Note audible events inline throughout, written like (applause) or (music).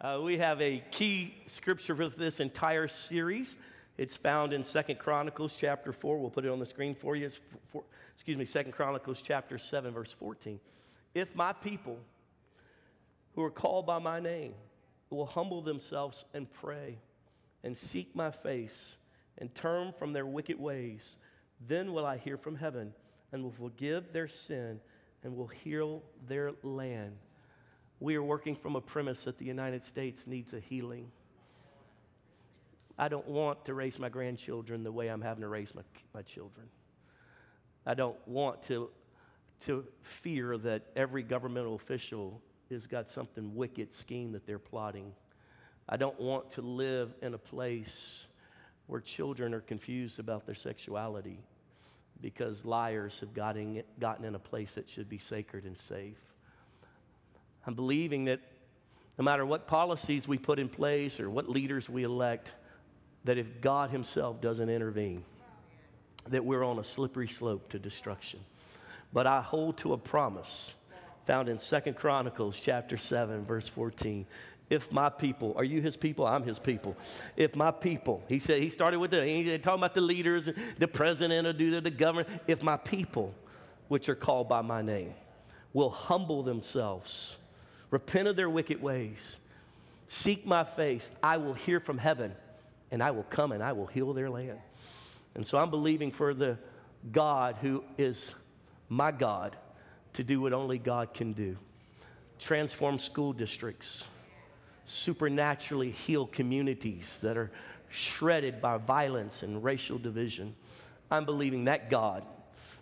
Uh, we have a key scripture for this entire series. It's found in Second Chronicles chapter 4. We'll put it on the screen for you. It's for, excuse me, Second Chronicles chapter 7, verse 14. If my people who are called by my name will humble themselves and pray and seek my face and turn from their wicked ways, then will I hear from heaven and will forgive their sin and will heal their land. We are working from a premise that the United States needs a healing. I don't want to raise my grandchildren the way I'm having to raise my, my children. I don't want to, to fear that every governmental official has got something wicked scheme that they're plotting. I don't want to live in a place where children are confused about their sexuality because liars have gotten, gotten in a place that should be sacred and safe. I'm believing that no matter what policies we put in place or what leaders we elect, that if God Himself doesn't intervene, that we're on a slippery slope to destruction. But I hold to a promise found in Second Chronicles chapter 7, verse 14. If my people, are you his people? I'm his people. If my people, he said, he started with the, he talking about the leaders, the president, or do the government. If my people, which are called by my name, will humble themselves repent of their wicked ways, seek my face, I will hear from heaven, and I will come and I will heal their land. And so I'm believing for the God who is my God to do what only God can do transform school districts, supernaturally heal communities that are shredded by violence and racial division. I'm believing that God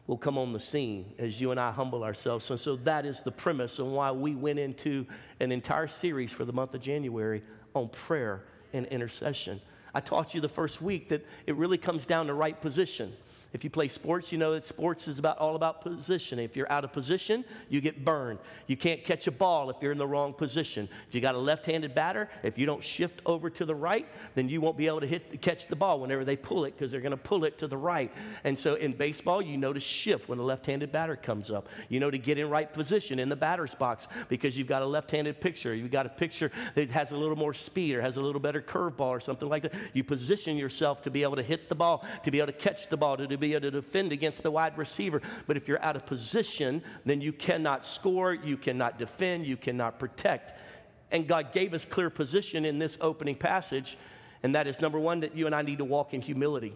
will come on the scene as you and I humble ourselves. And so that is the premise and why we went into an entire series for the month of January on prayer and intercession. I taught you the first week that it really comes down to right position. If you play sports, you know that sports is about, all about position. If you're out of position, you get burned. You can't catch a ball if you're in the wrong position. If you got a left-handed batter, if you don't shift over to the right, then you won't be able to hit catch the ball whenever they pull it because they're going to pull it to the right. And so in baseball, you know to shift when a left-handed batter comes up. You know to get in right position in the batter's box because you've got a left-handed pitcher. You've got a pitcher that has a little more speed or has a little better curveball or something like that. You position yourself to be able to hit the ball, to be able to catch the ball, to, to be able to defend against the wide receiver. But if you're out of position, then you cannot score, you cannot defend, you cannot protect. And God gave us clear position in this opening passage, and that is number one, that you and I need to walk in humility.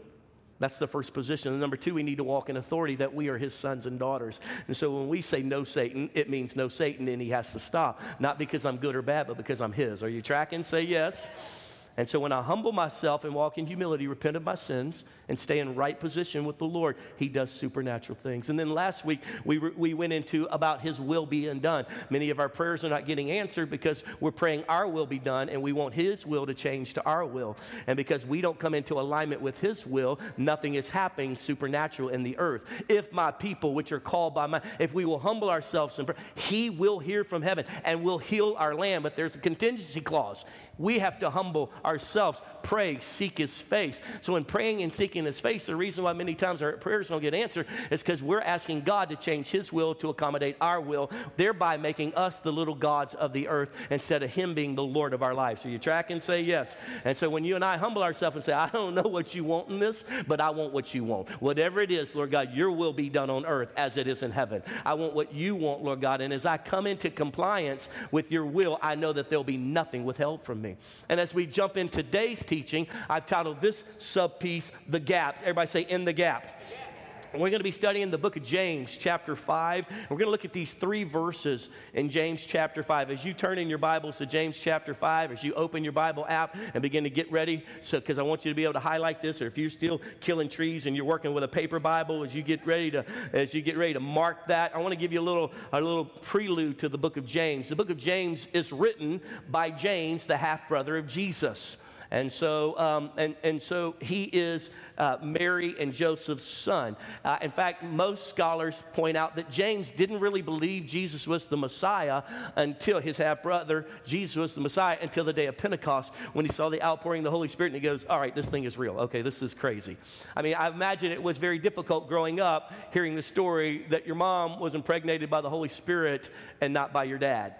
That's the first position. And number two, we need to walk in authority that we are his sons and daughters. And so when we say no Satan, it means no Satan and he has to stop. Not because I'm good or bad, but because I'm his. Are you tracking? Say yes. And so when I humble myself and walk in humility, repent of my sins, and stay in right position with the Lord, He does supernatural things. And then last week, we, re- we went into about His will being done. Many of our prayers are not getting answered because we're praying our will be done, and we want His will to change to our will. And because we don't come into alignment with His will, nothing is happening supernatural in the earth. If my people, which are called by my, if we will humble ourselves and pray, He will hear from heaven and will heal our land. But there's a contingency clause. We have to humble ourselves, pray, seek His face. So, in praying and seeking His face, the reason why many times our prayers don't get answered is because we're asking God to change His will to accommodate our will, thereby making us the little gods of the earth instead of Him being the Lord of our lives. So, you track and say yes. And so, when you and I humble ourselves and say, I don't know what you want in this, but I want what you want. Whatever it is, Lord God, your will be done on earth as it is in heaven. I want what you want, Lord God. And as I come into compliance with your will, I know that there'll be nothing withheld from me. And as we jump in today's teaching, I've titled this sub piece, The Gap. Everybody say, In the Gap. We're going to be studying the book of James, chapter 5. We're going to look at these three verses in James, chapter 5. As you turn in your Bibles to James, chapter 5, as you open your Bible app and begin to get ready, so because I want you to be able to highlight this, or if you're still killing trees and you're working with a paper Bible, as you get ready to, as you get ready to mark that, I want to give you a little, a little prelude to the book of James. The book of James is written by James, the half brother of Jesus. And so, um, and, and so he is uh, Mary and Joseph's son. Uh, in fact, most scholars point out that James didn't really believe Jesus was the Messiah until his half brother, Jesus was the Messiah, until the day of Pentecost when he saw the outpouring of the Holy Spirit and he goes, All right, this thing is real. Okay, this is crazy. I mean, I imagine it was very difficult growing up hearing the story that your mom was impregnated by the Holy Spirit and not by your dad.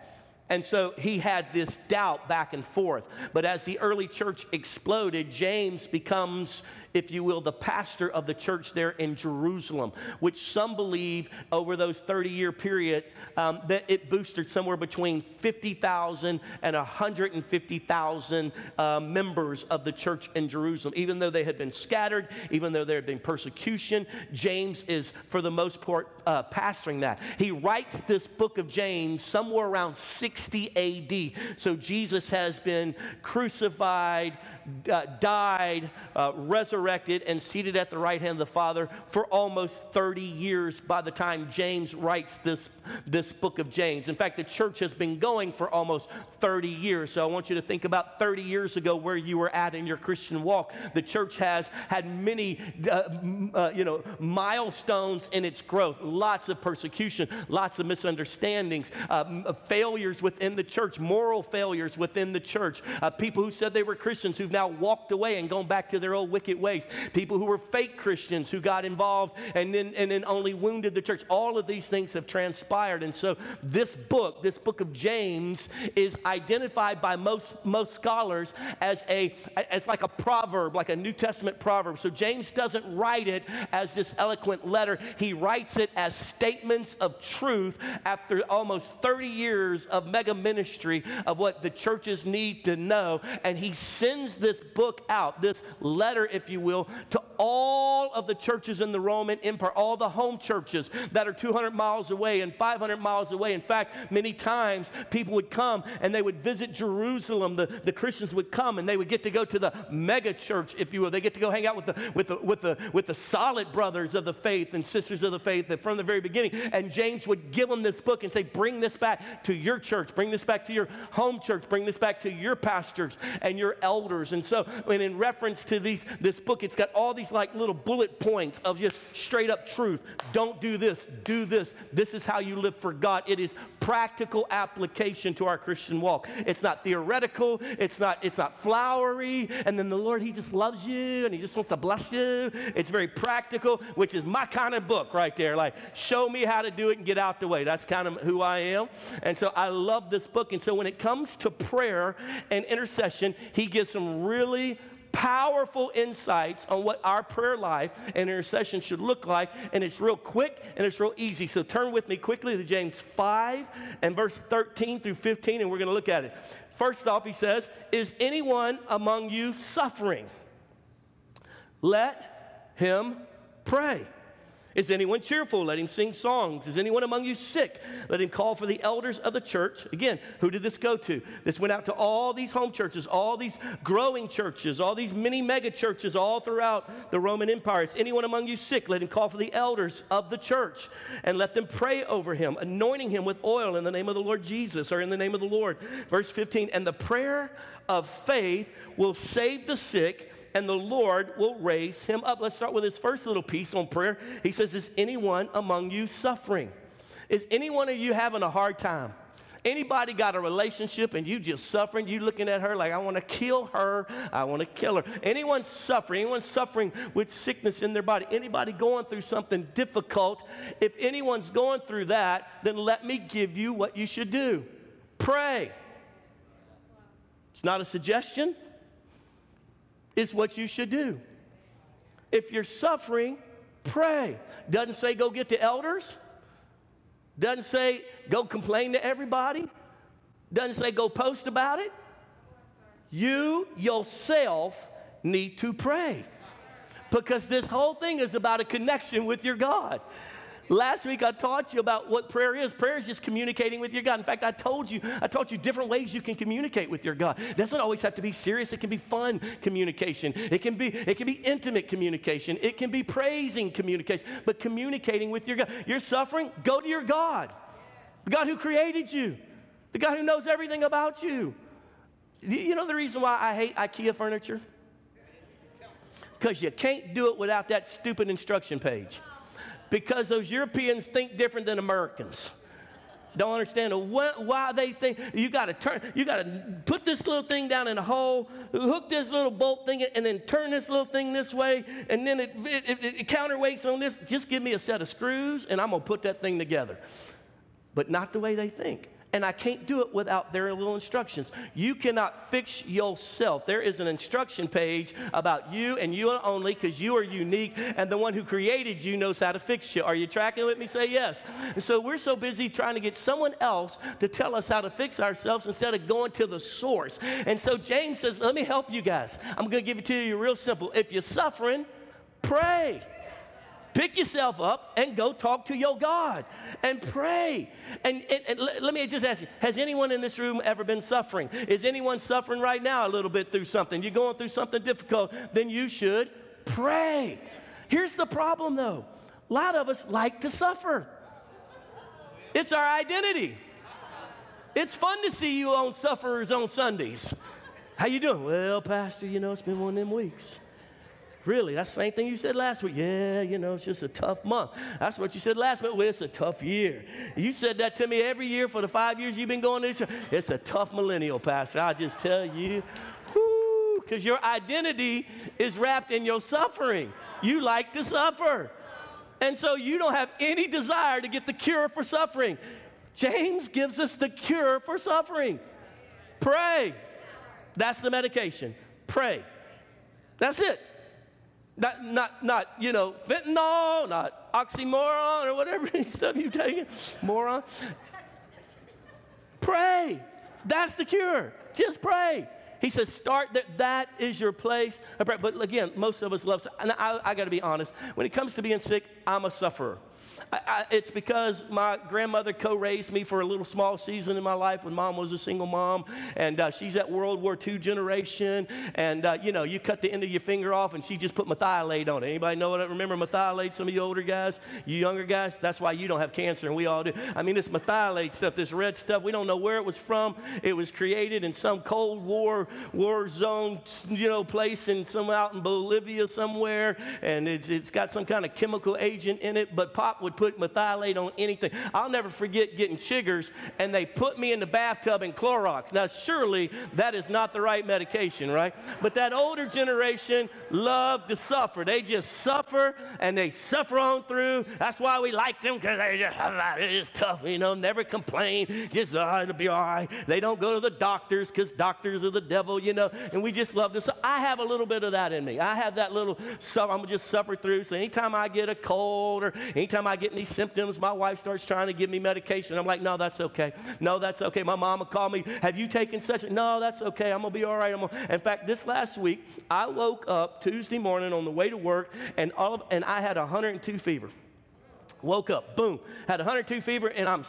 And so he had this doubt back and forth. But as the early church exploded, James becomes if you will, the pastor of the church there in Jerusalem, which some believe over those 30 year period um, that it boosted somewhere between 50,000 and 150,000 uh, members of the church in Jerusalem. Even though they had been scattered, even though there had been persecution, James is, for the most part, uh, pastoring that. He writes this book of James somewhere around 60 AD. So Jesus has been crucified, uh, died, uh, resurrected, and seated at the right hand of the Father for almost 30 years by the time James writes this, this book of James. In fact, the church has been going for almost 30 years. So I want you to think about 30 years ago where you were at in your Christian walk. The church has had many, uh, uh you know, milestones in its growth. Lots of persecution, lots of misunderstandings, uh, failures within the church, moral failures within the church. Uh, people who said they were Christians who've now walked away and gone back to their old wicked ways. People who were fake Christians who got involved and then, and then only wounded the church. All of these things have transpired. And so this book, this book of James, is identified by most, most scholars as, a, as like a proverb, like a New Testament proverb. So James doesn't write it as this eloquent letter, he writes it as statements of truth after almost 30 years of mega ministry of what the churches need to know. And he sends this book out, this letter, if you will, to all of the churches in the Roman Empire, all the home churches that are 200 miles away and 500 miles away. In fact, many times people would come and they would visit Jerusalem. The, the Christians would come and they would get to go to the mega church, if you will. They get to go hang out with the, with the, with the, with the solid brothers of the faith and sisters of the faith that from the very beginning. And James would give them this book and say, Bring this back to your church, bring this back to your home church, bring this back to your pastors and your elders. And so, and in reference to these, this book, it's got all these like little bullet points of just straight up truth. Don't do this, do this. This is how you live for God. It is practical application to our Christian walk. It's not theoretical, it's not it's not flowery, and then the Lord he just loves you and he just wants to bless you. It's very practical, which is my kind of book right there. Like show me how to do it and get out the way. That's kind of who I am. And so I love this book. And so when it comes to prayer and intercession, he gives some really powerful insights on what our prayer life and intercession should look like. And it's real quick and it's real easy. So turn with me quickly to James 5 and verse 13 through 15, and we're going to look at it. First off, he says, Is anyone among you suffering? Let him pray. Is anyone cheerful? Let him sing songs. Is anyone among you sick? Let him call for the elders of the church. Again, who did this go to? This went out to all these home churches, all these growing churches, all these mini mega churches all throughout the Roman Empire. Is anyone among you sick? Let him call for the elders of the church and let them pray over him, anointing him with oil in the name of the Lord Jesus or in the name of the Lord. Verse 15, and the prayer of faith will save the sick and the Lord will raise him up. Let's start with his first little piece on prayer. He says, Is anyone among you suffering? Is any one of you having a hard time? Anybody got a relationship and you just suffering? You looking at her like, I want to kill her. I want to kill her. Anyone suffering? Anyone suffering with sickness in their body? Anybody going through something difficult? If anyone's going through that, then let me give you what you should do. Pray. It's not a suggestion is what you should do. If you're suffering, pray. Doesn't say go get the elders. Doesn't say go complain to everybody. Doesn't say go post about it. You yourself need to pray. Because this whole thing is about a connection with your God. Last week I taught you about what prayer is. Prayer is just communicating with your God. In fact, I told you, I taught you different ways you can communicate with your God. It doesn't always have to be serious. It can be fun communication. It can be, it can be intimate communication. It can be praising communication. But communicating with your God. You're suffering, go to your God. The God who created you. The God who knows everything about you. You know the reason why I hate IKEA furniture? Because you can't do it without that stupid instruction page because those Europeans think different than Americans. Don't understand why they think you got to turn, you got to put this little thing down in a hole, hook this little bolt thing, and then turn this little thing this way, and then it, it, it, it counterweights on this. Just give me a set of screws, and I'm gonna put that thing together. But not the way they think. And I can't do it without their little instructions. You cannot fix yourself. There is an instruction page about you and you only because you are unique, and the one who created you knows how to fix you. Are you tracking with me? Say yes. And so we're so busy trying to get someone else to tell us how to fix ourselves instead of going to the source. And so James says, Let me help you guys. I'm going to give it to you real simple. If you're suffering, pray. Pick yourself up and go talk to your God and pray. And, and, and let, let me just ask you Has anyone in this room ever been suffering? Is anyone suffering right now a little bit through something? You're going through something difficult, then you should pray. Here's the problem though a lot of us like to suffer, it's our identity. It's fun to see you on sufferers on Sundays. How you doing? Well, Pastor, you know, it's been one of them weeks. Really? That's the same thing you said last week. Yeah, you know, it's just a tough month. That's what you said last week. Well, it's a tough year. You said that to me every year for the five years you've been going this year. It's a tough millennial, Pastor. I just tell you, because your identity is wrapped in your suffering. You like to suffer. And so you don't have any desire to get the cure for suffering. James gives us the cure for suffering. Pray. That's the medication. Pray. That's it. Not, not, not, you know, fentanyl, not oxymoron or whatever (laughs) stuff you taking, moron. Pray. That's the cure. Just pray. He says, start that. That is your place. But again, most of us love, and I, I got to be honest. When it comes to being sick, I'm a sufferer. I, I, it's because my grandmother co raised me for a little small season in my life when mom was a single mom. And uh, she's at World War II generation. And, uh, you know, you cut the end of your finger off and she just put methylate on it. Anybody know what I remember methylate? Some of you older guys, you younger guys, that's why you don't have cancer and we all do. I mean, this methylate stuff, this red stuff, we don't know where it was from. It was created in some Cold War, war zone, you know, place in some out in Bolivia somewhere. And it's, it's got some kind of chemical agent in it. But Pop would put methylate on anything. I'll never forget getting chiggers and they put me in the bathtub in Clorox. Now, surely that is not the right medication, right? But that older generation loved to suffer. They just suffer and they suffer on through. That's why we like them because they just, oh, it's tough, you know, never complain. Just, oh, it'll be all right. They don't go to the doctors because doctors are the devil, you know, and we just love to. So I have a little bit of that in me. I have that little, so I'm just suffer through. So anytime I get a cold or anytime I get these symptoms. My wife starts trying to give me medication. I'm like, no, that's okay. No, that's okay. My mom mama called me, have you taken such? No, that's okay. I'm going to be all right. In fact, this last week, I woke up Tuesday morning on the way to work, and, all of, and I had 102 fever. Woke up, boom, had 102 fever, and I'm,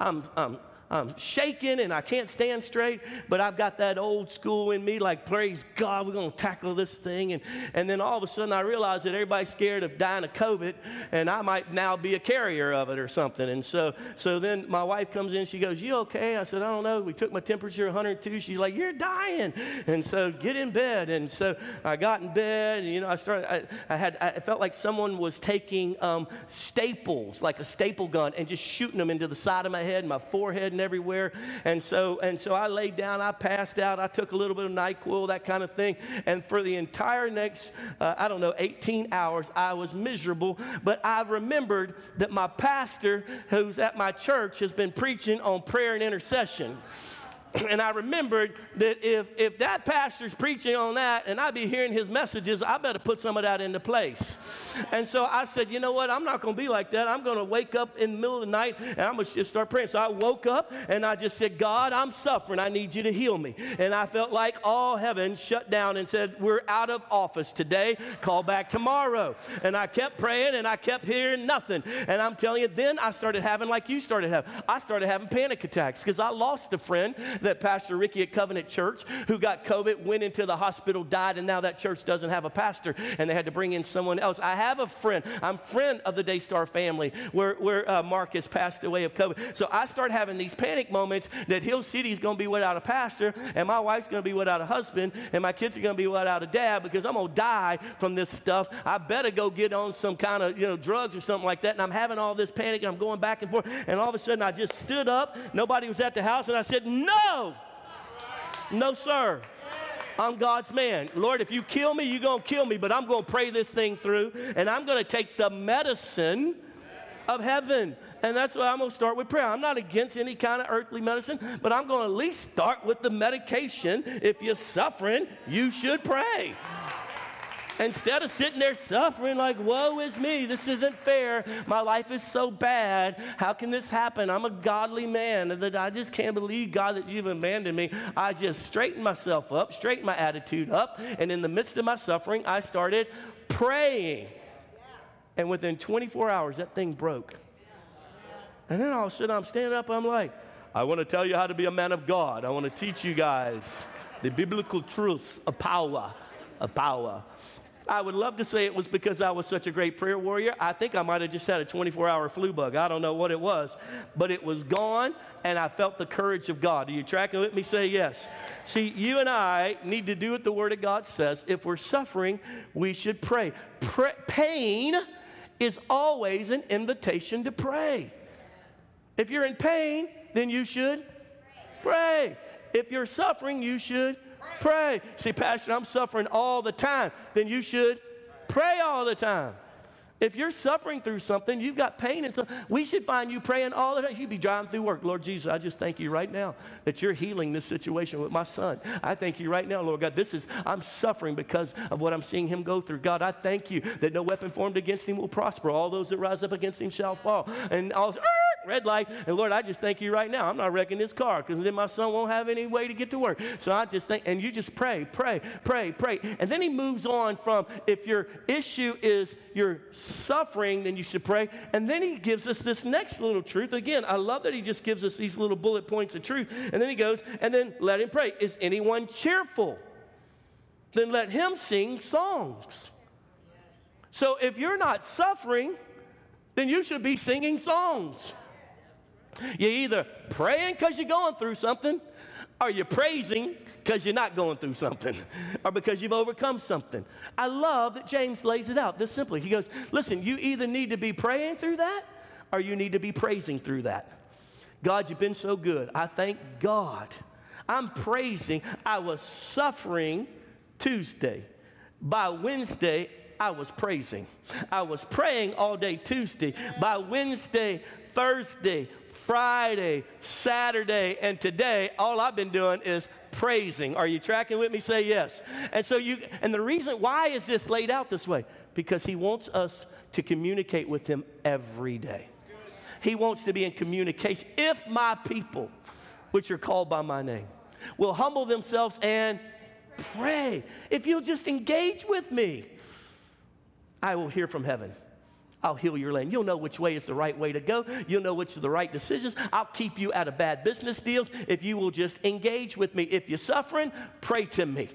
I'm, I'm I'm shaking and I can't stand straight, but I've got that old school in me, like, praise God, we're going to tackle this thing. And, and then all of a sudden I realize that everybody's scared of dying of COVID, and I might now be a carrier of it or something. And so, so then my wife comes in, she goes, You okay? I said, I don't know. We took my temperature 102. She's like, You're dying. And so get in bed. And so I got in bed, and, you know, I started, I, I had, I felt like someone was taking um, staples, like a staple gun, and just shooting them into the side of my head my forehead everywhere. And so, and so I laid down, I passed out, I took a little bit of NyQuil, that kind of thing. And for the entire next, uh, I don't know, 18 hours, I was miserable. But I remembered that my pastor, who's at my church, has been preaching on prayer and intercession (clears throat) and I remembered that if, if that pastor's preaching on that and I be hearing his messages, I better put some of that into place. And so I said, you know what? I'm not going to be like that. I'm going to wake up in the middle of the night and I'm going to just start praying. So I woke up and I just said, God, I'm suffering. I need you to heal me. And I felt like all heaven shut down and said, we're out of office today. Call back tomorrow. And I kept praying and I kept hearing nothing. And I'm telling you, then I started having like you started having. I started having panic attacks because I lost a friend that Pastor Ricky at Covenant Church, who got COVID, went into the hospital, died, and now that church doesn't have a pastor, and they had to bring in someone else. I have a friend. I'm friend of the Daystar family where, where uh, Marcus passed away of COVID. So I start having these panic moments that Hill City is going to be without a pastor, and my wife's going to be without a husband, and my kids are going to be without a dad because I'm going to die from this stuff. I better go get on some kind of, you know, drugs or something like that. And I'm having all this panic, and I'm going back and forth. And all of a sudden, I just stood up. Nobody was at the house, and I said, No! No, sir. I'm God's man. Lord, if you kill me, you're going to kill me, but I'm going to pray this thing through and I'm going to take the medicine of heaven. And that's why I'm going to start with prayer. I'm not against any kind of earthly medicine, but I'm going to at least start with the medication. If you're suffering, you should pray. Instead of sitting there suffering like, woe is me, this isn't fair, my life is so bad, how can this happen? I'm a godly man, and I just can't believe, God, that you've abandoned me. I just straightened myself up, straightened my attitude up, and in the midst of my suffering, I started praying. And within 24 hours, that thing broke. And then all of a sudden, I'm standing up, I'm like, I want to tell you how to be a man of God. I want to teach you guys the biblical truths of power. Of power. I would love to say it was because I was such a great prayer warrior. I think I might have just had a 24 hour flu bug. I don't know what it was, but it was gone, and I felt the courage of God. Are you tracking with me? Say yes. See, you and I need to do what the Word of God says. If we're suffering, we should pray. Pra- pain is always an invitation to pray. If you're in pain, then you should pray. If you're suffering, you should Pray. See, Pastor, I'm suffering all the time. Then you should pray all the time. If you're suffering through something, you've got pain and so we should find you praying all the time. You'd be driving through work. Lord Jesus, I just thank you right now that you're healing this situation with my son. I thank you right now, Lord God. This is I'm suffering because of what I'm seeing him go through. God, I thank you that no weapon formed against him will prosper. All those that rise up against him shall fall. And all red light. And Lord, I just thank you right now. I'm not wrecking this car because then my son won't have any way to get to work. So I just think, and you just pray, pray, pray, pray. And then he moves on from if your issue is you're suffering, then you should pray. And then he gives us this next little truth. Again, I love that he just gives us these little bullet points of truth. And then he goes, and then let him pray. Is anyone cheerful? Then let him sing songs. So if you're not suffering, then you should be singing songs. You're either praying because you're going through something, or you're praising because you're not going through something, (laughs) or because you've overcome something. I love that James lays it out this simply. He goes, Listen, you either need to be praying through that, or you need to be praising through that. God, you've been so good. I thank God. I'm praising. I was suffering Tuesday. By Wednesday, I was praising. I was praying all day Tuesday. By Wednesday, Thursday, Friday, Saturday, and today, all I've been doing is praising. Are you tracking with me? Say yes. And so you, and the reason why is this laid out this way? Because he wants us to communicate with him every day. He wants to be in communication. If my people, which are called by my name, will humble themselves and pray, if you'll just engage with me, I will hear from heaven I'll heal your land. You'll know which way is the right way to go. You'll know which are the right decisions. I'll keep you out of bad business deals if you will just engage with me. If you're suffering, pray to me.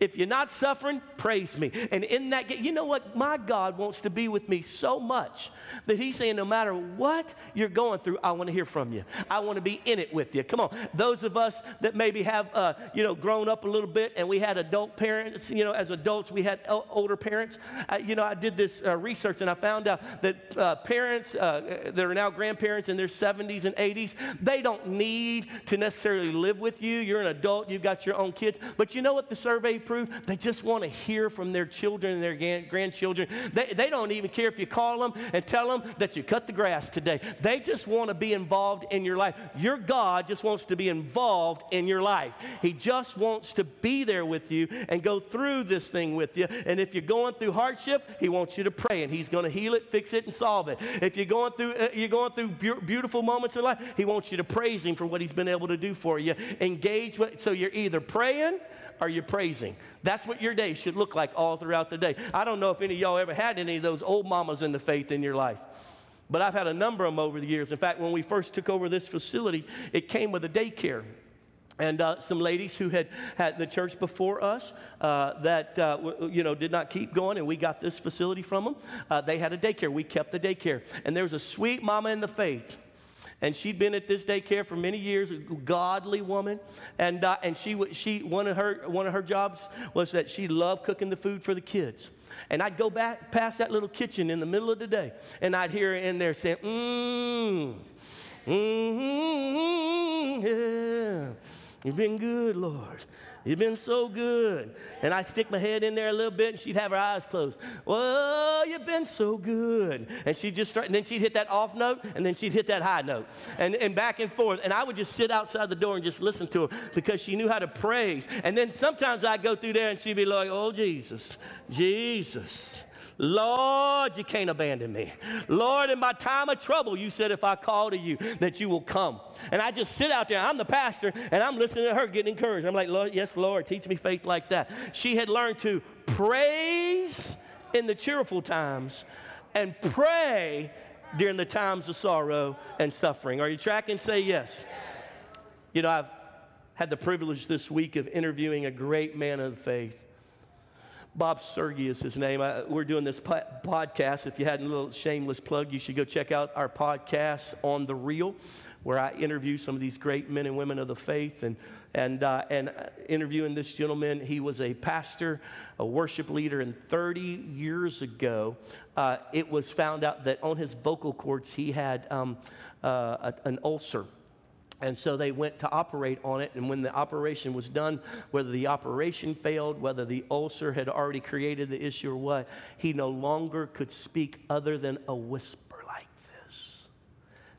If you're not suffering, praise me. And in that, you know what? My God wants to be with me so much that He's saying, no matter what you're going through, I want to hear from you. I want to be in it with you. Come on. Those of us that maybe have, uh, you know, grown up a little bit and we had adult parents, you know, as adults, we had older parents. Uh, you know, I did this uh, research and I found out that uh, parents uh, that are now grandparents in their 70s and 80s, they don't need to necessarily live with you. You're an adult, you've got your own kids. But you know what the survey proved? They just want to hear from their children and their grandchildren. They, they don't even care if you call them and tell them that you cut the grass today. They just want to be involved in your life. Your God just wants to be involved in your life. He just wants to be there with you and go through this thing with you. And if you're going through hardship, He wants you to pray and He's going to heal it, fix it, and solve it. If you're going through, uh, you're going through bu- beautiful moments in life, He wants you to praise Him for what He's been able to do for you. Engage with, so you're either praying are you praising? That's what your day should look like all throughout the day. I don't know if any of y'all ever had any of those old mamas in the faith in your life. But I've had a number of them over the years. In fact, when we first took over this facility, it came with a daycare and uh, some ladies who had had the church before us uh, that uh, w- you know did not keep going and we got this facility from them uh, they had a daycare we kept the daycare and there was a sweet mama in the faith and she'd been at this daycare for many years, a godly woman. And, uh, and she, she, one, of her, one of her jobs was that she loved cooking the food for the kids. And I'd go back past that little kitchen in the middle of the day, and I'd hear her in there saying, mmm, mmm, yeah. You've been good, Lord. You've been so good. And I'd stick my head in there a little bit and she'd have her eyes closed. Well, you've been so good. And she'd just start, and then she'd hit that off note and then she'd hit that high note and, and back and forth. And I would just sit outside the door and just listen to her because she knew how to praise. And then sometimes I'd go through there and she'd be like, oh, Jesus, Jesus. Lord, you can't abandon me. Lord, in my time of trouble, you said if I call to you, that you will come. And I just sit out there. I'm the pastor, and I'm listening to her getting encouraged. I'm like, Lord, yes, Lord, teach me faith like that. She had learned to praise in the cheerful times and pray during the times of sorrow and suffering. Are you tracking? Say yes. You know, I've had the privilege this week of interviewing a great man of faith. Bob Sorge is his name. I, we're doing this po- podcast. If you had a little shameless plug, you should go check out our podcast on the Real, where I interview some of these great men and women of the faith. And and uh, and interviewing this gentleman, he was a pastor, a worship leader, and 30 years ago, uh, it was found out that on his vocal cords he had um, uh, a, an ulcer. And so they went to operate on it. And when the operation was done, whether the operation failed, whether the ulcer had already created the issue or what, he no longer could speak other than a whisper like this.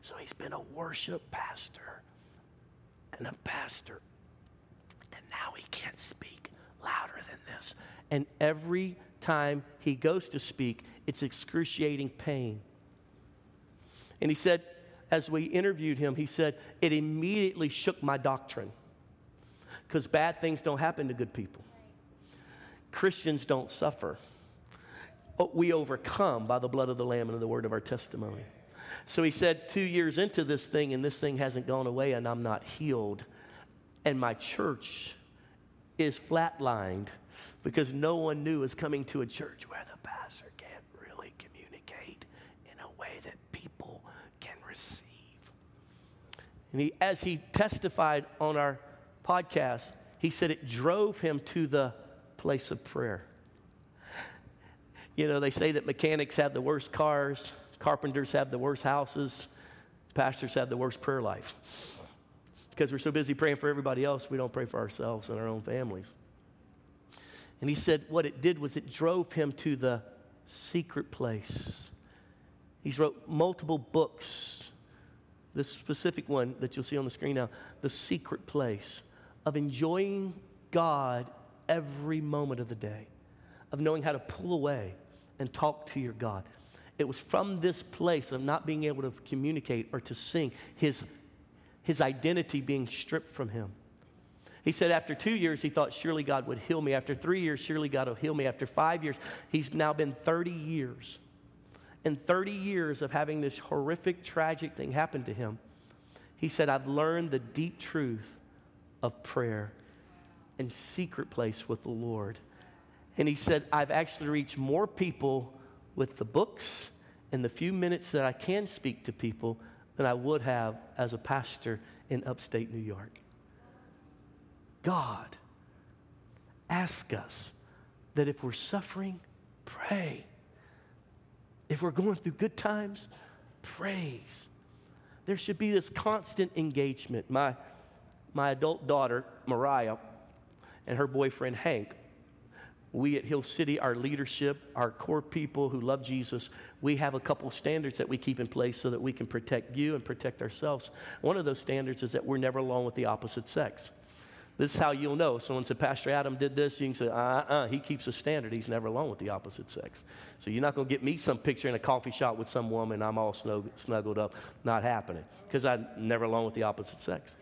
So he's been a worship pastor and a pastor. And now he can't speak louder than this. And every time he goes to speak, it's excruciating pain. And he said, as we interviewed him, he said, it immediately shook my doctrine because bad things don't happen to good people. Christians don't suffer. We overcome by the blood of the Lamb and the word of our testimony. So he said, two years into this thing, and this thing hasn't gone away, and I'm not healed. And my church is flatlined because no one new is coming to a church where the pastor can't really communicate in a way that people can receive. And he, as he testified on our podcast, he said it drove him to the place of prayer. You know, they say that mechanics have the worst cars, carpenters have the worst houses, pastors have the worst prayer life. Because we're so busy praying for everybody else, we don't pray for ourselves and our own families. And he said what it did was it drove him to the secret place. He's wrote multiple books. This specific one that you'll see on the screen now, the secret place of enjoying God every moment of the day, of knowing how to pull away and talk to your God. It was from this place of not being able to communicate or to sing, his, his identity being stripped from him. He said after two years, he thought surely God would heal me. After three years, surely God will heal me. After five years, he's now been 30 years. In 30 years of having this horrific, tragic thing happen to him, he said, I've learned the deep truth of prayer and secret place with the Lord. And he said, I've actually reached more people with the books and the few minutes that I can speak to people than I would have as a pastor in upstate New York. God ask us that if we're suffering, pray. If we're going through good times, praise. There should be this constant engagement. My, my adult daughter, Mariah, and her boyfriend, Hank, we at Hill City, our leadership, our core people who love Jesus, we have a couple standards that we keep in place so that we can protect you and protect ourselves. One of those standards is that we're never alone with the opposite sex. This is how you'll know. Someone said, Pastor Adam did this. You can say, uh uh, he keeps a standard. He's never alone with the opposite sex. So you're not going to get me some picture in a coffee shop with some woman, I'm all snug- snuggled up. Not happening because I'm never alone with the opposite sex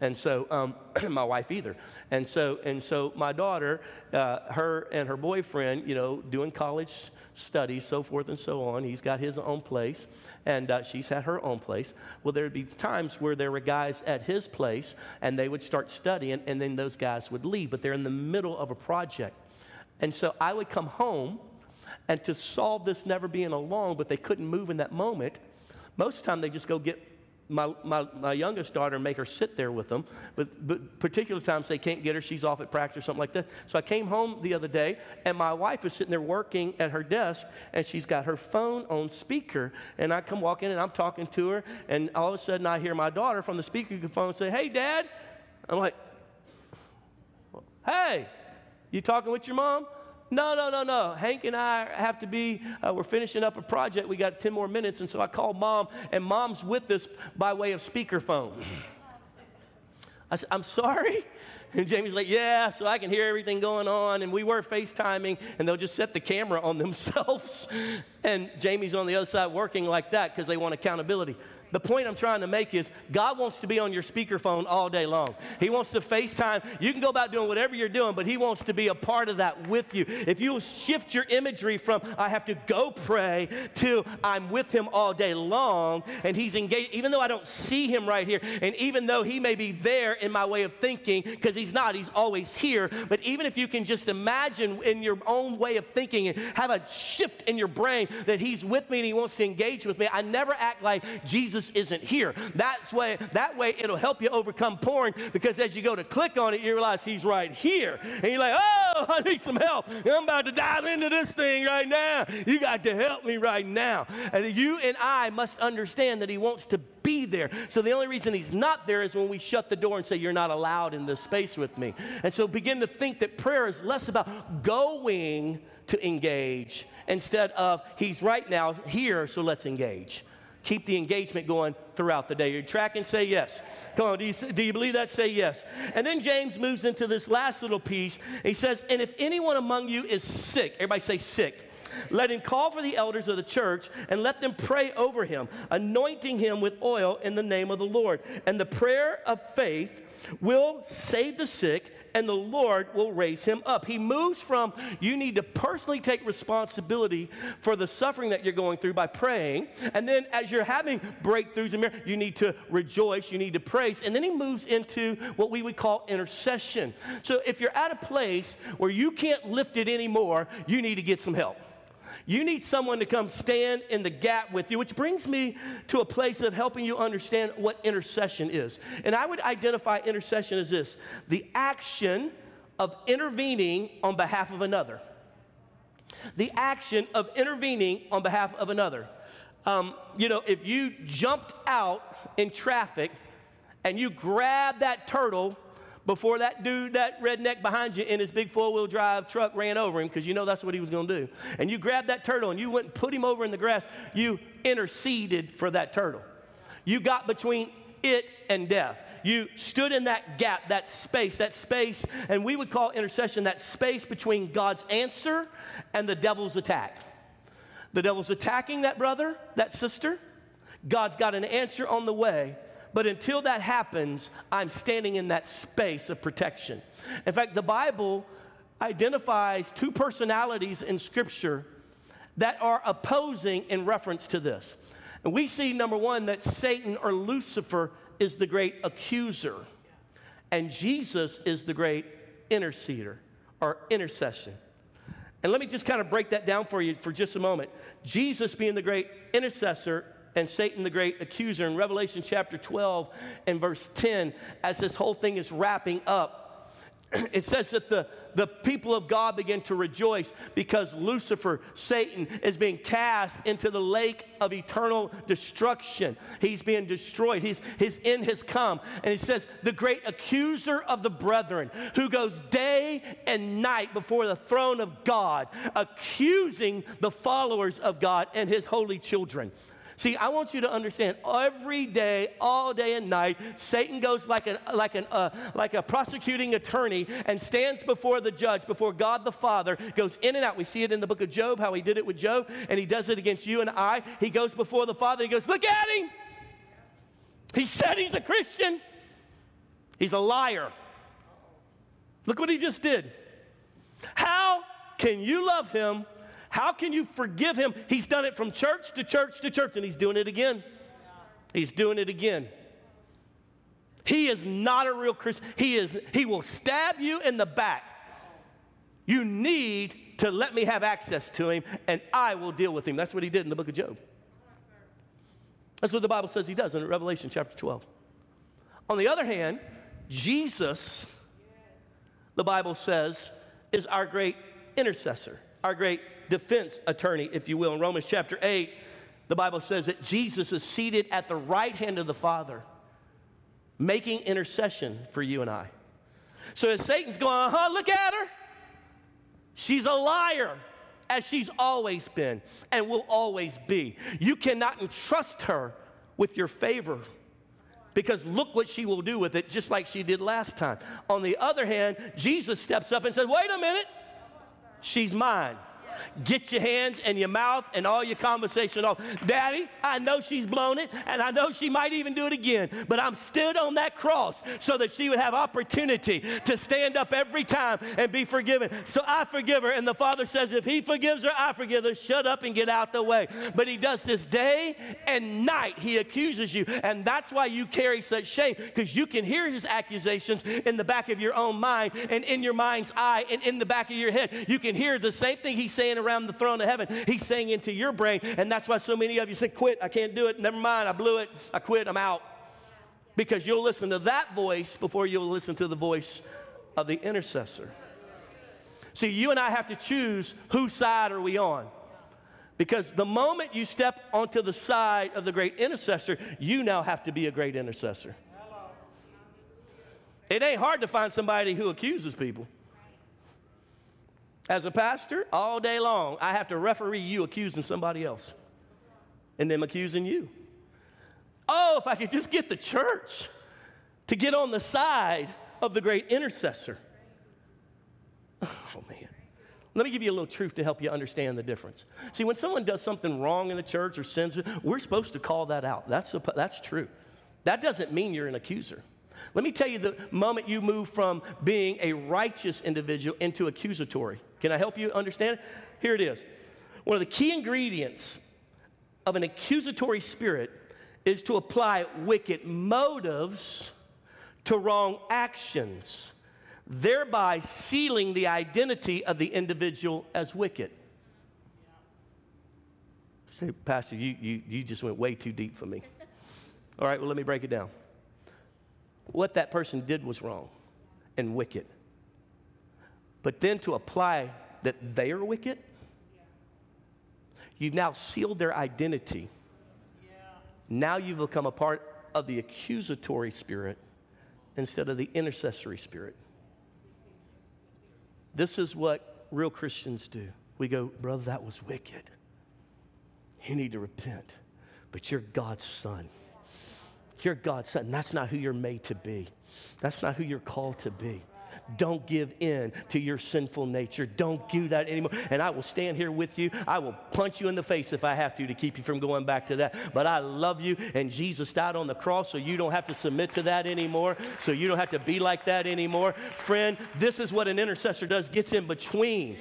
and so um, (clears throat) my wife either. And so and so my daughter, uh, her and her boyfriend, you know, doing college studies, so forth and so on. He's got his own place, and uh, she's had her own place. Well, there'd be times where there were guys at his place, and they would start studying, and then those guys would leave. But they're in the middle of a project, and so I would come home, and to solve this never being alone, but they couldn't move in that moment. Most of the time, they just go get my, my, my youngest daughter make her sit there with them. But, but particular times they can't get her, she's off at practice or something like that. So I came home the other day and my wife is sitting there working at her desk and she's got her phone on speaker. And I come walk in and I'm talking to her and all of a sudden I hear my daughter from the speaker phone say, Hey, Dad. I'm like, Hey, you talking with your mom? No, no, no, no. Hank and I have to be, uh, we're finishing up a project. We got 10 more minutes. And so I called mom, and mom's with us by way of speakerphone. I said, I'm sorry. And Jamie's like, Yeah, so I can hear everything going on. And we were FaceTiming, and they'll just set the camera on (laughs) themselves. And Jamie's on the other side working like that because they want accountability. The point I'm trying to make is God wants to be on your speakerphone all day long. He wants to FaceTime. You can go about doing whatever you're doing, but He wants to be a part of that with you. If you shift your imagery from I have to go pray to I'm with Him all day long and He's engaged, even though I don't see Him right here, and even though He may be there in my way of thinking, because He's not, He's always here. But even if you can just imagine in your own way of thinking and have a shift in your brain that He's with me and He wants to engage with me, I never act like Jesus Jesus isn't here. That's way, that way it'll help you overcome porn because as you go to click on it, you realize he's right here. And you're like, oh, (laughs) I need some help. I'm about to dive into this thing right now. You got to help me right now. And you and I must understand that he wants to be there. So the only reason he's not there is when we shut the door and say, You're not allowed in this space with me. And so begin to think that prayer is less about going to engage instead of he's right now here, so let's engage keep the engagement going throughout the day. You're tracking, say yes. Come on, do you, do you believe that? Say yes. And then James moves into this last little piece. He says, And if anyone among you is sick, everybody say sick. Let him call for the elders of the church and let them pray over him, anointing him with oil in the name of the Lord. And the prayer of faith will save the sick and the Lord will raise him up. He moves from you need to personally take responsibility for the suffering that you're going through by praying. And then as you're having breakthroughs in miracles, you need to rejoice, you need to praise. And then he moves into what we would call intercession. So if you're at a place where you can't lift it anymore, you need to get some help. You need someone to come stand in the gap with you, which brings me to a place of helping you understand what intercession is. And I would identify intercession as this the action of intervening on behalf of another. The action of intervening on behalf of another. Um, you know, if you jumped out in traffic and you grabbed that turtle before that dude, that redneck behind you in his big four wheel drive truck ran over him, because you know that's what he was going to do. And you grabbed that turtle and you went and put him over in the grass, you interceded for that turtle. You got between it and death. You stood in that gap, that space, that space, and we would call intercession that space between God's answer and the devil's attack. The devil's attacking that brother, that sister. God's got an answer on the way, but until that happens, I'm standing in that space of protection. In fact, the Bible identifies two personalities in Scripture that are opposing in reference to this. And we see, number one, that Satan or Lucifer is the great accuser, and Jesus is the great interceder or intercession. And let me just kind of break that down for you for just a moment. Jesus being the great intercessor and Satan the great accuser. In Revelation chapter 12 and verse 10, as this whole thing is wrapping up, (clears throat) it says that the, the people of God begin to rejoice because Lucifer, Satan, is being cast into the lake of eternal destruction. He's being destroyed. He's, his end has come. And it says, the great accuser of the brethren, who goes day and night before the throne of God, accusing the followers of God and his holy children. See, I want you to understand every day, all day and night, Satan goes like, an, like, an, uh, like a prosecuting attorney and stands before the judge, before God the Father, goes in and out. We see it in the book of Job, how he did it with Job, and he does it against you and I. He goes before the Father, he goes, Look at him! He said he's a Christian. He's a liar. Look what he just did. How can you love him how can you forgive him? He's done it from church to church to church, and he's doing it again. He's doing it again. He is not a real Christian. He is he will stab you in the back. You need to let me have access to him and I will deal with him. That's what he did in the book of Job. That's what the Bible says he does in Revelation chapter 12. On the other hand, Jesus, the Bible says, is our great intercessor, our great defense attorney, if you will. In Romans chapter 8, the Bible says that Jesus is seated at the right hand of the Father, making intercession for you and I. So as Satan's going, uh huh, look at her. She's a liar, as she's always been and will always be. You cannot entrust her with your favor because look what she will do with it, just like she did last time. On the other hand, Jesus steps up and says, Wait a minute, she's mine. Get your hands and your mouth and all your conversation off. Daddy, I know she's blown it, and I know she might even do it again, but I'm stood on that cross so that she would have opportunity to stand up every time and be forgiven. So I forgive her. And the Father says, if He forgives her, I forgive her. Shut up and get out the way. But He does this day and night. He accuses you. And that's why you carry such shame, because you can hear His accusations in the back of your own mind and in your mind's eye and in the back of your head. You can hear the same thing He's saying around the throne of heaven. He's saying into your brain, and that's why so many of you say, Quit, I can't do it, never mind, I blew it, I quit, I'm out. Because you'll listen to that voice before you'll listen to the voice of the intercessor. See, you and I have to choose whose side are we on. Because the moment you step onto the side of the great intercessor, you now have to be a great intercessor. It ain't hard to find somebody who accuses people. As a pastor, all day long, I have to referee you accusing somebody else and them accusing you. Oh, if I could just get the church to get on the side of the great intercessor. Oh, man. Let me give you a little truth to help you understand the difference. See, when someone does something wrong in the church or sins, we're supposed to call that out. That's, a, that's true. That doesn't mean you're an accuser. Let me tell you the moment you move from being a righteous individual into accusatory. Can I help you understand? Here it is. One of the key ingredients of an accusatory spirit is to apply wicked motives to wrong actions, thereby sealing the identity of the individual as wicked. Say, Pastor, you, you, you just went way too deep for me. All right, well, let me break it down. What that person did was wrong and wicked. But then to apply that they are wicked, you've now sealed their identity. Now you've become a part of the accusatory spirit instead of the intercessory spirit. This is what real Christians do. We go, brother, that was wicked. You need to repent, but you're God's son. You're God's son. That's not who you're made to be. That's not who you're called to be. Don't give in to your sinful nature. Don't do that anymore. And I will stand here with you. I will punch you in the face if I have to to keep you from going back to that. But I love you, and Jesus died on the cross so you don't have to submit to that anymore, so you don't have to be like that anymore. Friend, this is what an intercessor does gets in between